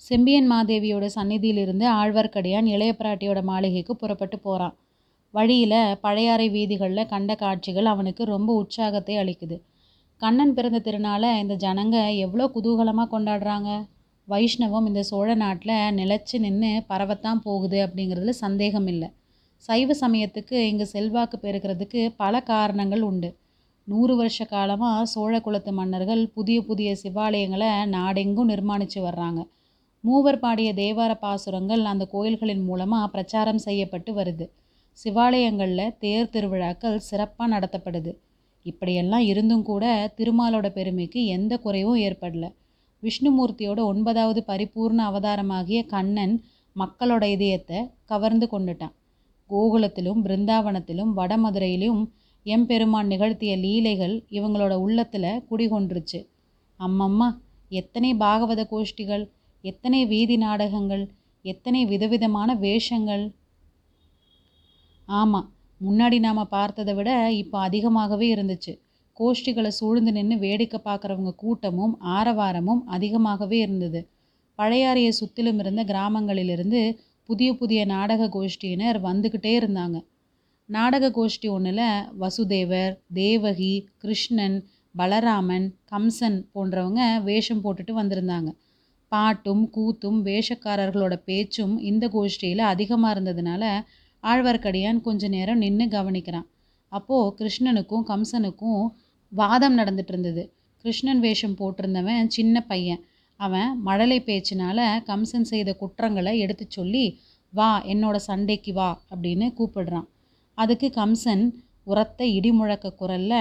செம்பியன் மாதேவியோட சந்நிதியிலிருந்து ஆழ்வார்க்கடியான் இளைய பிராட்டியோட மாளிகைக்கு புறப்பட்டு போகிறான் வழியில் பழையாறை வீதிகளில் கண்ட காட்சிகள் அவனுக்கு ரொம்ப உற்சாகத்தை அளிக்குது. கண்ணன் பிறந்த திருநாளை இந்த ஜனங்க எவ்வளோ குதூகலமாக கொண்டாடுறாங்க? வைஷ்ணவம் இந்த சோழ நாட்டில் நிலச்சி நின்று பரவத்தான் போகுது அப்படிங்கிறதுல சந்தேகம் இல்லை. சைவ சமயத்துக்கு இங்கே செல்வாக்கு பெருக்கிறதுக்கு பல காரணங்கள் உண்டு. நூறு வருஷ காலமாக சோழ குலத்து மன்னர்கள் புதிய புதிய சிவாலயங்களை நாடெங்கும் நிர்மாணித்து வர்றாங்க. மூவர் பாடிய தேவார பாசுரங்கள் அந்த கோயில்களின் மூலமாக பிரச்சாரம் செய்யப்பட்டு வருது. சிவாலயங்களில் தேர் திருவிழாக்கள் சிறப்பாக நடத்தப்படுது. இப்படியெல்லாம் இருந்தும் கூட திருமாலோட பெருமைக்கு எந்த குறைவும் ஏற்படல. விஷ்ணுமூர்த்தியோட ஒன்பதாவது பரிபூர்ண அவதாரமாகிய கண்ணன் மக்களோட இதயத்தை கவர்ந்து கொண்டுட்டான். கோகுலத்திலும் பிருந்தாவனத்திலும் வடமதுரையிலும் எம்பெருமான் நிகழ்த்திய லீலைகள் இவங்களோட உள்ளத்தில் குடிகொண்டுருச்சு. அம்மம்மா எத்தனை பாகவத கோஷ்டிகள் எத்தனை வீதி நாடகங்கள் எத்தனை விதவிதமான வேஷங்கள். ஆமாம் முன்னாடி நாம் பார்த்ததை விட இப்போ அதிகமாகவே இருந்துச்சு. கோஷ்டிகளை சூழ்ந்து நின்று வேடிக்கை பார்க்குறவங்க கூட்டமும் ஆரவாரமும் அதிகமாகவே இருந்தது. பழையாறையை சுற்றிலும் இருந்த கிராமங்களிலிருந்து புதிய புதிய நாடக கோஷ்டியினர் வந்துக்கிட்டே இருந்தாங்க. நாடக கோஷ்டி ஒன்றில் வசுதேவர் தேவகி கிருஷ்ணன் பலராமன் கம்சன் போன்றவங்க வேஷம் போட்டுட்டு வந்திருந்தாங்க. பாட்டும் கூத்தும் வேஷக்காரர்களோட பேச்சும் இந்த கோஷ்டியில் அதிகமாக இருந்ததுனால ஆழ்வார்க்கடியான் கொஞ்ச நேரம் நின்று கவனிக்கிறான். அப்போது கிருஷ்ணனுக்கும் கம்சனுக்கும் வாதம் நடந்துட்டு இருந்தது. கிருஷ்ணன் வேஷம் போட்டிருந்தவன் சின்ன பையன். அவன் மழலை பேச்சினால கம்சன் செய்த குற்றங்களை எடுத்து சொல்லி வா என்னோட சண்டைக்கு வா அப்படின்னு கூப்பிடுறான். அதுக்கு கம்சன் உரத்த இடிமுழக்க குரல்ல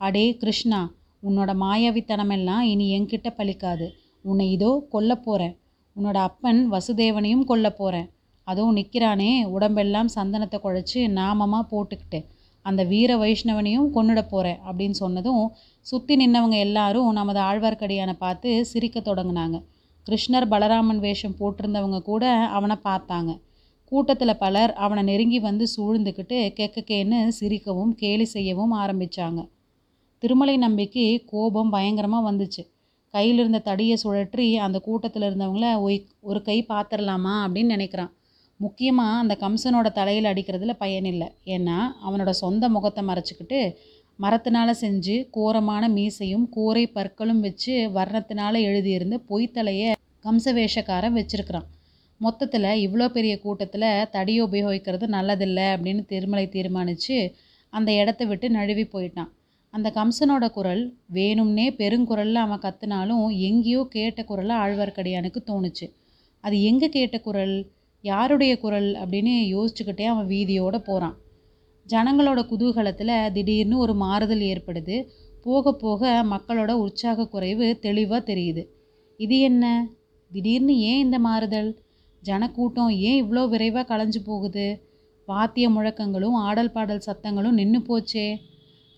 அடே கிருஷ்ணா உன்னோட மாயாவித்தனமெல்லாம் இனி என்கிட்ட பலிக்காது. உன்னை இதோ கொல்ல போகிறேன் உன்னோட அப்பன் வசுதேவனையும் கொல்ல போகிறேன் அதுவும் நிற்கிறானே உடம்பெல்லாம் சந்தனத்தை குழைச்சி நாமமாக போட்டுக்கிட்டு அந்த வீர வைஷ்ணவனையும் கொன்னுட போகிறேன் அப்படின்னு சொன்னதும் சுற்றி நின்னவங்க எல்லாரும் நமது ஆழ்வார்க்கடியானை பார்த்து சிரிக்க தொடங்கினாங்க. கிருஷ்ணர் பலராமன் வேஷம் போட்டிருந்தவங்க கூட அவனை பார்த்தாங்க. கூட்டத்தில் பலர் அவனை நெருங்கி வந்து சூழ்ந்துக்கிட்டு கெக்கக்கேன்னு சிரிக்கவும் கேலி செய்யவும் ஆரம்பித்தாங்க திருமலை நம்பிக்கை கோபம் பயங்கரமாக வந்துச்சு. கையில் இருந்த தடியை சுழற்றி அந்த கூட்டத்தில் இருந்தவங்கள ஒய் ஒரு கை பார்த்துடலாமா அப்படின்னு நினைக்கிறான். முக்கியமாக அந்த கம்சனோட தலையில் அடிக்கிறதுல பயனில்லை ஏன்னா அவனோட சொந்த முகத்தை மறைச்சிக்கிட்டு மரத்தினால செஞ்சு கோரமான மீசையும் கூரை பற்களும் வச்சு வர்ணத்தினால எழுதியிருந்த பொய்த்தலையை கம்ச வேஷக்காரன் வச்சிருக்கிறான். மொத்தத்தில் இவ்வளோ பெரிய கூட்டத்தில் தடியை உபயோகிக்கிறது நல்லதில்லை அப்படின்னு திருமலை தீர்மானித்து அந்த இடத்த விட்டு நழுவி போயிட்டான். அந்த கம்சனோட குரல் வேணும்னே பெருங்குரலில் அவன் கத்துனாலும் எங்கேயோ கேட்ட குரலாக ஆழ்வார்க்கடியானுக்கு தோணுச்சு. அது எங்கே கேட்ட குரல்? யாருடைய குரல்? அப்படின்னு யோசிச்சுக்கிட்டே அவன் வீதியோடு போகிறான் ஜனங்களோட குதூகலத்தில் திடீர்னு ஒரு மாறுதல் ஏற்படுது. போக போக மக்களோட உற்சாக குறைவு தெளிவாக தெரியுது. இது என்ன? திடீர்னு ஏன் இந்த மாறுதல்? ஜனக்கூட்டம் ஏன் இவ்வளோ விரைவாக களைஞ்சு போகுது? வாத்திய முழக்கங்களும் ஆடல் பாடல் சத்தங்களும் நின்று போச்சே?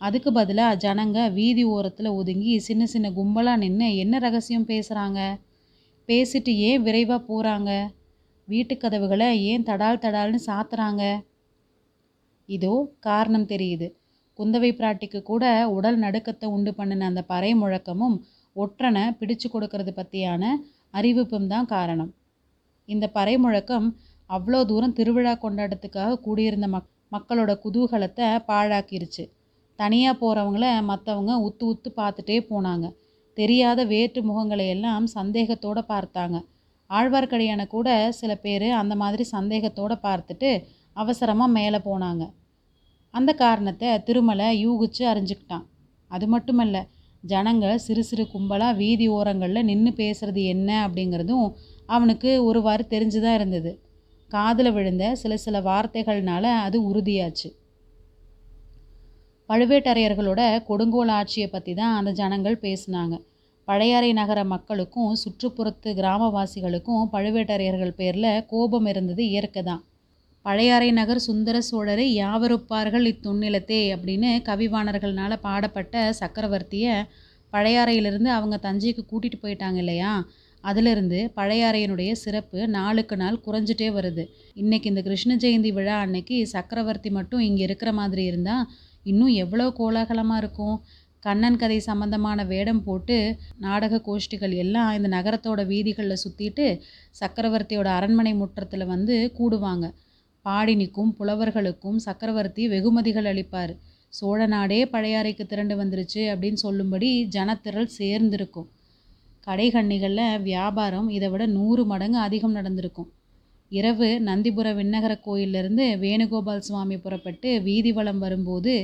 அதுக்கு பதிலாக ஜனங்க வீதி ஓரத்தில் ஒதுங்கி சின்ன சின்ன கும்பலாக நின்று என்ன ரகசியம் பேசுகிறாங்க பேசிட்டு ஏன் விரைவாக போகிறாங்க வீட்டு கதவுகளை ஏன் தடால் தடால்னு சாத்துறாங்க? இதோ காரணம் தெரியுது. குந்தவை பிராட்டிக்கு கூட உடல் நடுக்கத்தை உண்டு பண்ணின அந்த பறை முழக்கமும் ஒற்றனை பிடிச்சு கொடுக்கறது பற்றியான அறிவிப்பும் தான் காரணம். இந்த பறை முழக்கம் அவ்வளோ தூரம் திருவிழா கொண்டாட்டத்துக்காக கூடியிருந்த மக் மக்களோட குதூகலத்தை பாழாக்கிருச்சு. தனியாக போகிறவங்கள மற்றவங்க உத்து உத்து பார்த்துட்டே போனாங்க. தெரியாத வேற்று முகங்களை எல்லாம் சந்தேகத்தோடு பார்த்தாங்க. ஆழ்வார்க்கடியான கூட சில பேர் அந்த மாதிரி சந்தேகத்தோடு பார்த்துட்டு அவசரமாக மேலே போனாங்க. அந்த காரணத்தை திருமலை யூகிச்சு அறிஞ்சுக்கிட்டான். அது மட்டுமல்ல ஜனங்க சிறு சிறு கும்பலாக வீதி ஓரங்களில் நின்று பேசுகிறது என்ன அப்படிங்கிறதும் அவனுக்கு ஒருவாறு தெரிஞ்சு தான் இருந்தது. காதில் விழுந்த சில சில வார்த்தைகள்னால அது உறுதியாச்சு. பழுவேட்டரையர்களோட கொடுங்கோல் ஆட்சியை பற்றி தான் அந்த ஜனங்கள் பேசினாங்க. பழையாறை நகர மக்களுக்கும் சுற்றுப்புறத்து கிராமவாசிகளுக்கும் பழுவேட்டரையர்கள் பேரில் கோபம் இருந்தது இயற்கை தான். பழையாறை நகர் சுந்தர சோழரை யாவருப்பார்கள் இத்துண்ணிலத்தே அப்படின்னு கவிவாணர்கள்னால பாடப்பட்ட சக்கரவர்த்தியை பழையாறையிலிருந்து அவங்க தஞ்சைக்கு கூட்டிகிட்டு போயிட்டாங்க இல்லையா? அதிலிருந்து பழையாறையனுடைய சிறப்பு நாளுக்கு நாள் குறைஞ்சிட்டே வருது. இன்றைக்கி இந்த கிருஷ்ண ஜெயந்தி விழா அன்னைக்கு சக்கரவர்த்தி மட்டும் இங்கே இருக்கிற மாதிரி இருந்தால் இன்னும் எவ்வளோ கோலாகலமாக இருக்கும்? கண்ணன் கதை சம்பந்தமான வேடம் போட்டு நாடக கோஷ்டிகள் எல்லாம் இந்த நகரத்தோட வீதிகளில் சுற்றிட்டு சக்கரவர்த்தியோட அரண்மனை முற்றத்தில் வந்து கூடுவாங்க. பாடினிக்கும் புலவர்களுக்கும் சக்கரவர்த்தி வெகுமதிகள் அளிப்பார். சோழ நாடே பழையாறைக்கு திரண்டு வந்துருச்சு அப்படின்னு சொல்லும்படி ஜனத்திரள் சேர்ந்திருக்கும். கடைகண்ணிகளில் வியாபாரம் இதை விட நூறு மடங்கு அதிகம் நடந்திருக்கும். இரவு நந்திபுர விண்ணகர கோயிலிருந்து வேணுகோபால் சுவாமி புறப்பட்டு வீதி வலம் வரும்போது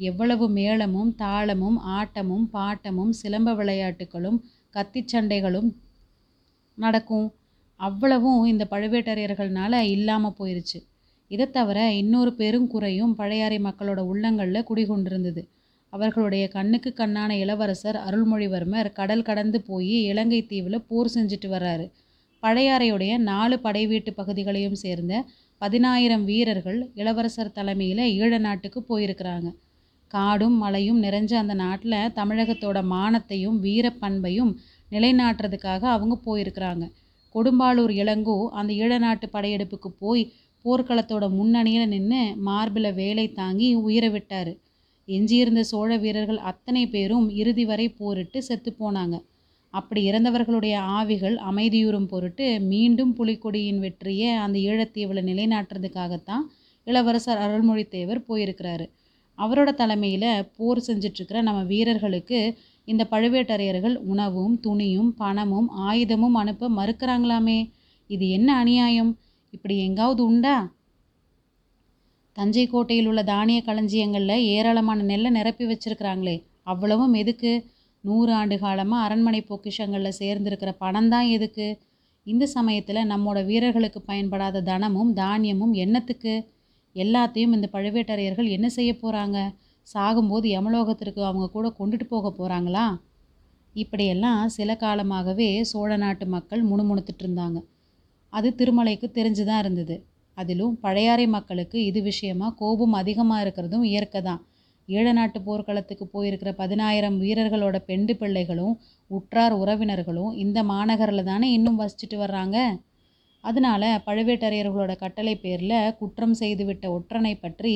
எவ்வளவு மேளமும் தாளமும் ஆட்டமும் பாட்டமும் சிலம்ப விளையாட்டுகளும் கத்திச்சண்டைகளும் நடக்கும். அவ்வளவும் இந்த பழுவேட்டரையர்கள்னால இல்லாமல் போயிருச்சு. இதை தவிர இன்னொரு பெருங்குறையும் பழையாறை மக்களோட உள்ளங்களில் குடிகொண்டிருந்தது. அவர்களுடைய கண்ணுக்கு கண்ணான இளவரசர் அருள்மொழிவர்மர் கடல் கடந்து போய் இலங்கை தீவில் போர் செஞ்சுட்டு வர்றாரு. பழையாறையுடைய நாலு படை வீட்டு பகுதிகளையும் சேர்ந்த பதினாயிரம் வீரர்கள் இளவரசர் தலைமையில் ஈழ நாட்டுக்கு போயிருக்கிறாங்க. காடும் மலையும் நிறைஞ்ச அந்த நாட்டில் தமிழகத்தோட மானத்தையும் வீரப்பண்பையும் நிலைநாட்டுறதுக்காக அவங்க போயிருக்கிறாங்க. கொடும்பாளூர் இளங்கோ அந்த ஈழநாட்டு படையெடுப்புக்கு போய் போர்க்களத்தோட முன்னணியில் நின்று மார்பில் வேலை தாங்கி உயிரை விட்டார். எஞ்சியிருந்த சோழ வீரர்கள் அத்தனை பேரும் இறுதி வரை போரிட்டு செத்து போனாங்க. அப்படி இறந்தவர்களுடைய ஆவிகள் அமைதியுறும் பொருட்டு மீண்டும் புலிக்கொடியின் வெற்றியை அந்த ஈழத்தீவில் நிலைநாட்டுறதுக்காகத்தான் இளவரசர் அருள்மொழித்தேவர் போயிருக்கிறாரு. அவரோட தலைமையில் போர் செஞ்சிட்ருக்கிற நம்ம வீரர்களுக்கு இந்த பழுவேட்டரையர்கள் உணவும் துணியும் பணமும் ஆயுதமும் அனுப்ப மறுக்கிறாங்களாமே. இது என்ன அநியாயம்? இப்படி எங்காவது உண்டா? தஞ்சை கோட்டையில் உள்ள தானிய களஞ்சியங்களில் ஏராளமான நெல்லை நிரப்பி வச்சிருக்கிறாங்களே. அவ்வளவும் எதுக்கு? நூறு ஆண்டு காலமாக அரண்மனை பொக்கிஷங்களில் சேர்ந்திருக்கிற பணம் தான் எதுக்கு? இந்த சமயத்தில் நம்மோட வீரர்களுக்கு பயன்படாத தனமும் தானியமும் என்னத்துக்கு எல்லாத்தையும் இந்த பழுவேட்டரையர்கள் என்ன செய்ய போகிறாங்க சாகும்போது யமலோகத்திற்கு அவங்க கூட கொண்டுட்டு போக போகிறாங்களா இப்படியெல்லாம் சில காலமாகவே சோழ நாட்டு மக்கள் முணுமுணுத்துட்டு இருந்தாங்க. அது திருமலைக்கு தெரிஞ்சு தான் இருந்தது. அதிலும் பழையாறை மக்களுக்கு இது விஷயமா கோபம் அதிகமாக இருக்கிறதும் இயற்கை தான் ஈழ நாட்டு போர்க்களத்துக்கு போயிருக்கிற பதினாயிரம் வீரர்களோட பெண்டு பிள்ளைகளும் உற்றார் உறவினர்களும் இந்த மாநகரில் தானே இன்னும் வசிச்சுட்டு வர்றாங்க? அதனால பழுவேட்டரையர்களோட கட்டளை பேரில் குற்றம் செய்துவிட்ட ஒற்றனை பற்றி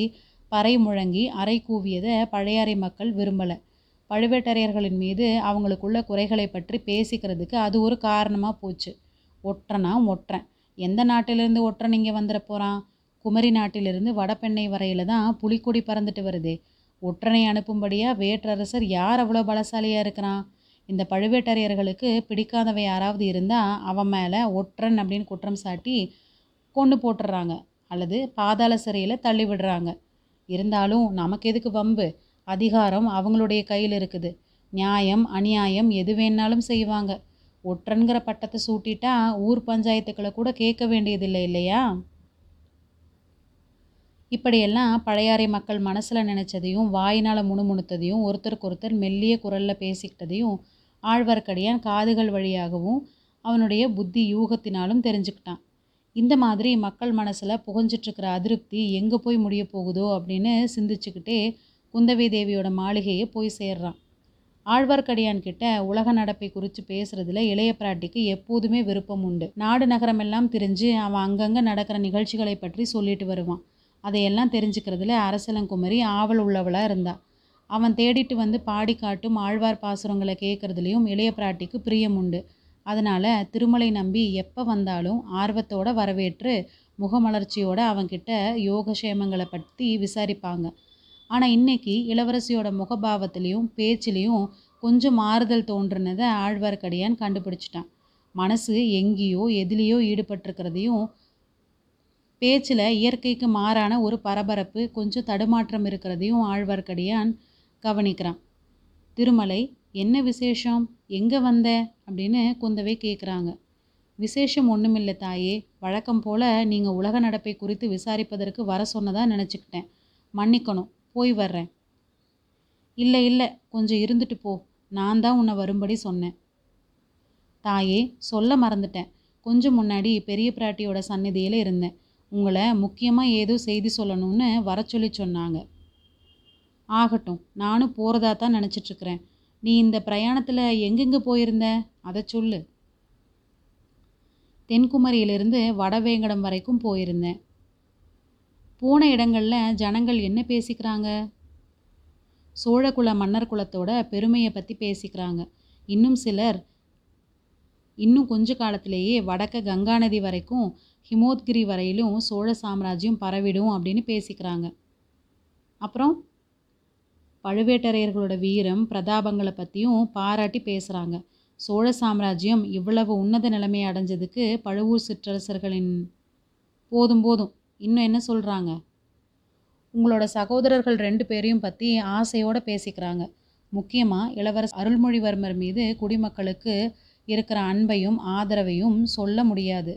பறை முழங்கி அறை கூவியதை பழையாறை மக்கள் விரும்பலை. பழுவேட்டரையர்களின் மீது அவங்களுக்குள்ள குறைகளை பற்றி பேசிக்கிறதுக்கு அது ஒரு காரணமாக போச்சு. ஒற்றனா ஒற்றன். எந்த நாட்டிலிருந்து ஒற்றன் இங்கே வந்துட போகிறான் குமரி நாட்டிலிருந்து வடபெண்ணை வரையில் தான் புலிக்கொடி பறந்துட்டு வருதே. ஒற்றனை அனுப்பும்படியாக வேற்றரசர் யார் அவ்வளோ பலசாலியாக இருக்கிறான் இந்த பழுவேட்டரையர்களுக்கு பிடிக்காதவை யாராவது இருந்தால் அவன் மேலே ஒற்றன் அப்படின்னு குற்றம் சாட்டி கொண்டு போட்டுடுறாங்க அல்லது பாதாள சிறையில் தள்ளி விடுறாங்க. இருந்தாலும் நமக்கு எதுக்கு வம்பு? அதிகாரம் அவங்களுடைய கையில் இருக்குது. நியாயம் அநியாயம் எது வேணாலும் செய்வாங்க. ஒற்றன்கிற பட்டத்தை சூட்டிட்டா ஊர் பஞ்சாயத்துக்களை கூட கேட்க வேண்டியதில்லை இல்லையா? இப்படியெல்லாம் பழையாறை மக்கள் மனசில் நினச்சதையும் வாயினால் முணுமுணுத்ததையும் ஒருத்தருக்கு ஒருத்தர் மெல்லிய குரலில் பேசிக்கிட்டதையும் ஆழ்வார்க்கடியான் காதுகள் வழியாகவும் அவனுடைய புத்தி யூகத்தினாலும் தெரிஞ்சுக்கிட்டான். இந்த மாதிரி மக்கள் மனசில் புகஞ்சிட்ருக்கிற அதிருப்தி எங்கே போய் முடிய போகுதோ அப்படின்னு சிந்திச்சுக்கிட்டே குந்தவி தேவியோட மாளிகையை போய் சேர்றான். ஆழ்வார்க்கடியான் கிட்ட உலக நடப்பை குறித்து பேசுறதுல இளைய பிராட்டிக்கு எப்போதுமே விருப்பம் உண்டு. நாடு நகரமெல்லாம் தெரிஞ்சு அவன் அங்கங்கே நடக்கிற நிகழ்ச்சிகளை பற்றி சொல்லிட்டு வருவான். அதையெல்லாம் தெரிஞ்சுக்கிறதுல அரசலங்குமரி ஆவல் உள்ளவளாக இருந்தாள் அவன் தேடிட்டு வந்து பாடி காட்டும் ஆழ்வார் பாசுரங்களை கேட்குறதுலையும் இளைய பிராட்டிக்கு பிரியம் உண்டு. அதனால் திருமலை நம்பி எப்போ வந்தாலும் ஆர்வத்தோட வரவேற்று முகமலர்ச்சியோடு அவன்கிட்ட யோகக்ஷேமங்களை பற்றி விசாரிப்பாங்க. ஆனால் இன்னைக்கு இளவரசியோட முகபாவத்திலையும் பேச்சிலையும் கொஞ்சம் மாறுதல் தோன்றுனதை ஆழ்வார்க்கடியான் கண்டுபிடிச்சிட்டான். மனசு எங்கேயோ எதிலேயோ ஈடுபட்டிருக்கிறதையும் பேச்சில் இயற்கைக்கு மாறான ஒரு பரபரப்பு கொஞ்சம் தடுமாற்றம் இருக்கிறதையும் ஆழ்வார்க்கடியான் கவனிக்கிறான். திருமலை என்ன விசேஷம்? எங்கே வந்த? அப்படின்னு குந்தவை கேட்குறாங்க விசேஷம் ஒன்றுமில்லை தாயே. வழக்கம் போல் நீங்கள் உலக நடப்பை குறித்து விசாரிப்பதற்கு வர சொன்னதாக நினச்சிக்கிட்டேன். மன்னிக்கணும். போய் வர்றேன். இல்லை இல்லை. கொஞ்சம் இருந்துட்டு போ. நான் தான் உன்னை வரும்படி சொன்னேன். தாயே சொல்ல மறந்துட்டேன். கொஞ்சம் முன்னாடி பெரிய பிராட்டியோட சந்நிதியில் இருந்தேன். உங்களை முக்கியமாக ஏதோ செய்தி சொல்லணும்னு வர சொல்லி சொன்னாங்க. ஆகட்டும் நானும் போகிறதா தான் நினச்சிட்ருக்கிறேன். நீ இந்த பிரயாணத்தில் எங்கெங்கே போயிருந்த? அதை சொல்லு. தென்குமரியிலிருந்து வடவேங்கடம் வரைக்கும் போயிருந்தேன். போன இடங்களில் ஜனங்கள் என்ன பேசிக்கிறாங்க? சோழகுல மன்னர் குலத்தோட பெருமையை பற்றி பேசிக்கிறாங்க. இன்னும் சிலர் இன்னும் கொஞ்ச காலத்திலேயே வடக்க கங்கா நதி வரைக்கும் ஹிமோத்கிரி வரையிலும் சோழ சாம்ராஜ்யம் பரவிடும் அப்படின்னு பேசிக்கிறாங்க. அப்புறம் பழுவேட்டரையர்களோட வீரம் பிரதாபங்களை பற்றியும் பாராட்டி பேசுகிறாங்க சோழ சாம்ராஜ்யம் இவ்வளவு உன்னத நிலைமை அடைஞ்சதுக்கு பழுவூர் சிற்றரசர்களின் போதும் போதும். இன்னும் என்ன சொல்கிறாங்க உங்களோட சகோதரர்கள் ரெண்டு பேரையும் பற்றி ஆசையோடு பேசிக்கிறாங்க. முக்கியமாக இளவரசர் அருள்மொழிவர்மர் மீது குடிமக்களுக்கு இருக்கிற அன்பையும் ஆதரவையும் சொல்ல முடியாது.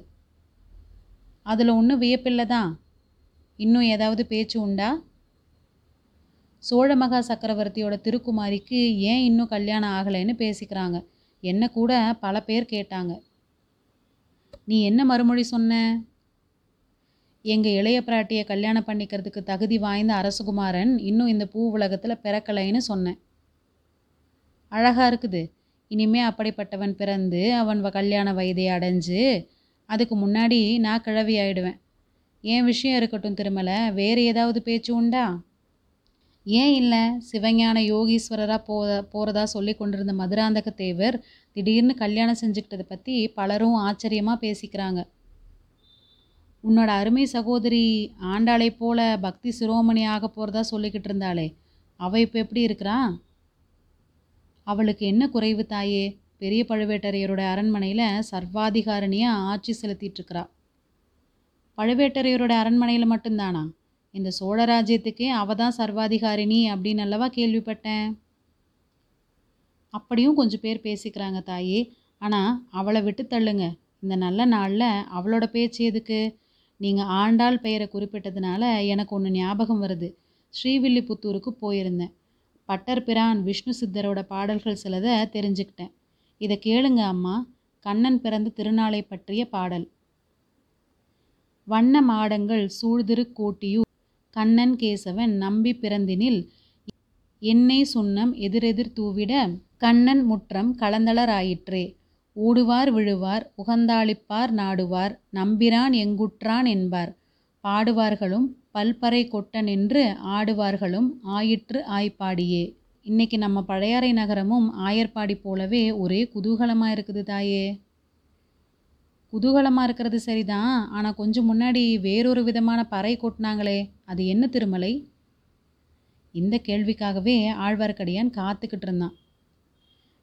அதில் ஒன்றும் வியப்பில்லை தான். இன்னும் ஏதாவது பேச்சு உண்டா? சோழ மகா சக்கரவர்த்தியோட திருக்குமாரிக்கு ஏன் இன்னும் கல்யாணம் ஆகலைன்னு பேசிக்கிறாங்க. என்ன கூட பல பேர் கேட்டாங்க. நீ என்ன மறுமொழி சொன்ன? எங்கள் இளைய பிராட்டியை கல்யாணம் பண்ணிக்கிறதுக்கு தகுதி வாய்ந்த அரசகுமாரன் இன்னும் இந்த பூ உலகத்தில் பிறக்கலைன்னு சொன்னேன். அழகாக இருக்குது. இனிமே அப்படிப்பட்டவன் பிறந்து அவன் வ- கல்யாண வயதை அடைஞ்சு அதுக்கு முன்னாடி நான் கிழவி ஆயிடுவேன். என் விஷயம் இருக்கட்டும் திருமலை வேறு ஏதாவது பேச்சு உண்டா? ஏன் இல்லை சிவஞான யோகீஸ்வரராக போ போகிறதா சொல்லி கொண்டிருந்த மதுராந்தக தேவர் திடீர்னு கல்யாணம் செஞ்சுக்கிட்டதை பற்றி பலரும் ஆச்சரியமாக பேசிக்கிறாங்க. உன்னோட அருமை சகோதரி ஆண்டாளை போல பக்தி சிரோமணி ஆக போகிறதா சொல்லிக்கிட்டு இருந்தாளே அவள் இப்போ எப்படி இருக்கிறா? அவளுக்கு என்ன குறைவு தாயே? பெரிய பழுவேட்டரையரோட அரண்மனையில் சர்வாதிகாரணியாக ஆட்சி செலுத்திட்டுருக்கிறா. பழுவேட்டரையரோட அரண்மனையில் மட்டும்தானா? இந்த சோழ ராஜ்யத்துக்கே அவ தான் சர்வாதிகாரிணி அப்படின்னு அல்லவா கேள்விப்பட்டேன். அப்படியும் கொஞ்சம் பேர் பேசிக்கிறாங்க தாயே. ஆனால் அவளை விட்டு தள்ளுங்க. இந்த நல்ல நாளில் அவளோட பேச்சு எதுக்கு? நீங்கள் ஆண்டாள் பெயரை குறிப்பிட்டதுனால எனக்கு ஒன்று ஞாபகம் வருது. ஸ்ரீவில்லிபுத்தூருக்கு போயிருந்தேன். பட்டர் பிரான் விஷ்ணு சித்தரோட பாடல்கள் சிலதை தெரிஞ்சுக்கிட்டேன். இதை கேளுங்க அம்மா. கண்ணன் பிறந்த திருநாளை பற்றிய பாடல். வண்ண மாடங்கள் சூழ்திரு கோட்டியூர். கண்ணன் கேசவன் நம்பி பிறந்தினில் எண்ணெய் சுண்ணம் எதிரெதிர் தூவிட கண்ணன் முற்றம் கலந்தளராயிற்றே. ஊடுவார் விழுவார் உகந்தாளிப்பார் நாடுவார் நம்பிரான் எங்குற்றான் என்பார். பாடுவார்களும் பல்பறை கொட்ட நின்று ஆடுவார்களும் ஆயிற்று ஆய்ப்பாடியே. இன்னைக்கு நம்ம பழையாறை நகரமும் ஆயர்பாடி போலவே ஒரே குதூகலமாக இருக்குது தாயே. குதூகலமாக இருக்கிறது சரிதான் ஆனால் கொஞ்சம் முன்னாடி வேறொரு விதமான பறை கொட்டினாங்களே அது என்ன திருமலை? இந்த கேள்விக்காகவே ஆழ்வார்க்கடியான் காத்துக்கிட்டு இருந்தான்.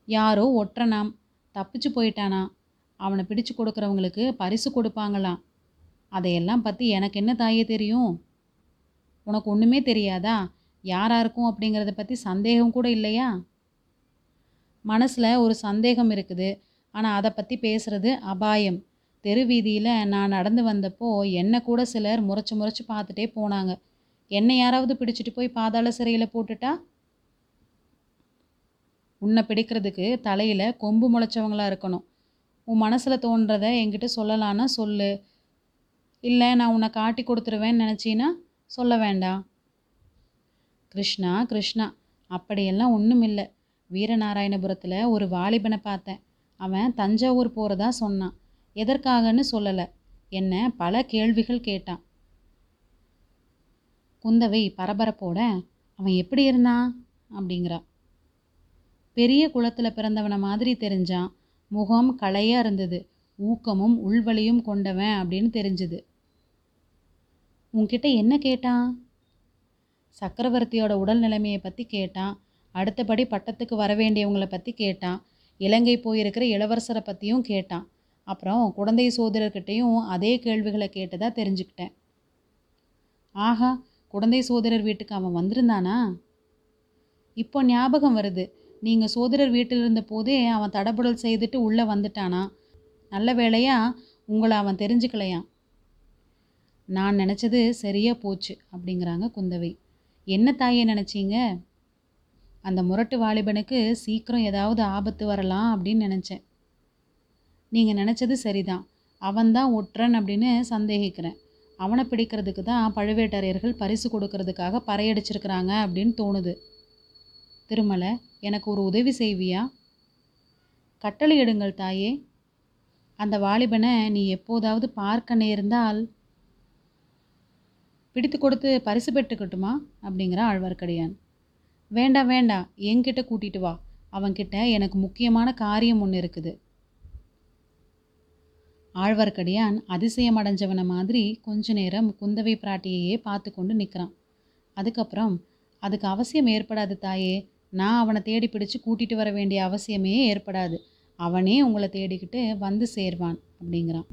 யாரோ ஒற்றனாம் தப்பிச்சு போயிட்டானா? அவனை பிடிச்சு கொடுக்குறவங்களுக்கு பரிசு கொடுப்பாங்களாம். அதையெல்லாம் பற்றி எனக்கு என்ன தாயே தெரியும்? உனக்கு ஒன்றுமே தெரியாதா? யாராக இருக்கும் அப்படிங்கிறத பற்றி சந்தேகம் கூட இல்லையா? மனசில் ஒரு சந்தேகம் இருக்குது. ஆனால் அதை பற்றி பேசுறது அபாயம். தெரு வீதியில் நான் நடந்து வந்தப்போ என்னை கூட சிலர் முறைச்சு முறைச்சு பார்த்துட்டே போனாங்க. என்னை யாராவது பிடிச்சிட்டு போய் பாதாள சிறையில் போட்டுட்டா? உன்னை பிடிக்கிறதுக்கு தலையில் கொம்பு முளைச்சவங்களாக இருக்கணும். உன் மனசில் தோன்றதை என்கிட்ட சொல்லலான்னா சொல்லு. இல்லை நான் உன்னை காட்டி கொடுத்துருவேன்னு நினச்சின்னா சொல்ல வேண்டாம் கிருஷ்ணா கிருஷ்ணா அப்படியெல்லாம் ஒன்றும் இல்லை வீரநாராயணபுரத்தில் ஒரு வாலிபனை பார்த்தேன். அவன் தஞ்சாவூர் போகிறதா சொன்னான். எதற்காகன்னு சொல்லலை. என்ன பல கேள்விகள் கேட்டான். குந்தவை பரபரப்போட அவன் எப்படி இருந்தான்? அப்படிங்கிறா. பெரிய குளத்தில் பிறந்தவனை மாதிரி தெரிஞ்சான். முகம் களையாக இருந்தது. ஊக்கமும் உள்வலியும் கொண்டவன் அப்படின்னு தெரிஞ்சுது. உன்கிட்ட என்ன கேட்டான்? சக்கரவர்த்தியோட உடல் நிலைமையை பற்றி கேட்டான். அடுத்தபடி பட்டத்துக்கு வரவேண்டியவங்களை பற்றி கேட்டான். இலங்கை போயிருக்கிற இளவரசரை பற்றியும் கேட்டான். அப்புறம் குழந்தை சோதரர்கிட்டையும் அதே கேள்விகளை கேட்டதாக தெரிஞ்சுக்கிட்டேன். ஆஹா குழந்தை சோதரர் வீட்டுக்கு அவன் வந்திருந்தானா? இப்போ ஞாபகம் வருது. நீங்கள் சோதரர் வீட்டில் இருந்த போதே அவன் தடபுடல் செய்துட்டு உள்ளே வந்துட்டானா? நல்ல வேளையா உங்களை அவன் தெரிஞ்சுக்கலையான் நான் நினச்சது சரியாக போச்சு அப்படிங்கிறாங்க குந்தவை. என்ன தாயே நினச்சிங்க? அந்த முரட்டு வாலிபனுக்கு சீக்கிரம் ஏதாவது ஆபத்து வரலாம் அப்படின்னு நினச்சேன். நீங்கள் நினச்சது சரிதான். அவன்தான் ஒற்றன் அப்படின்னு சந்தேகிக்கிறேன். அவனை பிடிக்கிறதுக்கு தான் பழுவேட்டரையர்கள் பரிசு கொடுக்கறதுக்காக பறையடிச்சிருக்கிறாங்க அப்படின்னு தோணுது. திருமலை எனக்கு ஒரு உதவி செய்வியா? கட்டளை எடுங்கள் தாயே. அந்த வாலிபனை நீ எப்போதாவது பார்க்க நேர்ந்தால் பிடித்து கொடுத்து பரிசு பெற்றுக்கட்டுமா? அப்படிங்கிற ஆழ்வார்க்கடியான். வேண்டாம் வேண்டாம் என்கிட்ட கூட்டிகிட்டு வா. அவன்கிட்ட எனக்கு முக்கியமான காரியம் ஒன்று இருக்குது. ஆழ்வார்க்கடியான் அதிசயம் அடைஞ்சவன மாதிரி கொஞ்ச நேரம் குந்தவை பிராட்டியையே பார்த்து கொண்டு நிற்கிறான் அதுக்கப்புறம் அதுக்கு அவசியம் ஏற்படாது தாயே. நான் அவனை தேடி பிடிச்சு கூட்டிகிட்டு வர வேண்டிய அவசியமே ஏற்படாது. அவனே உங்களை தேடிக்கிட்டு வந்து சேர்வான் அப்படிங்கிறான்.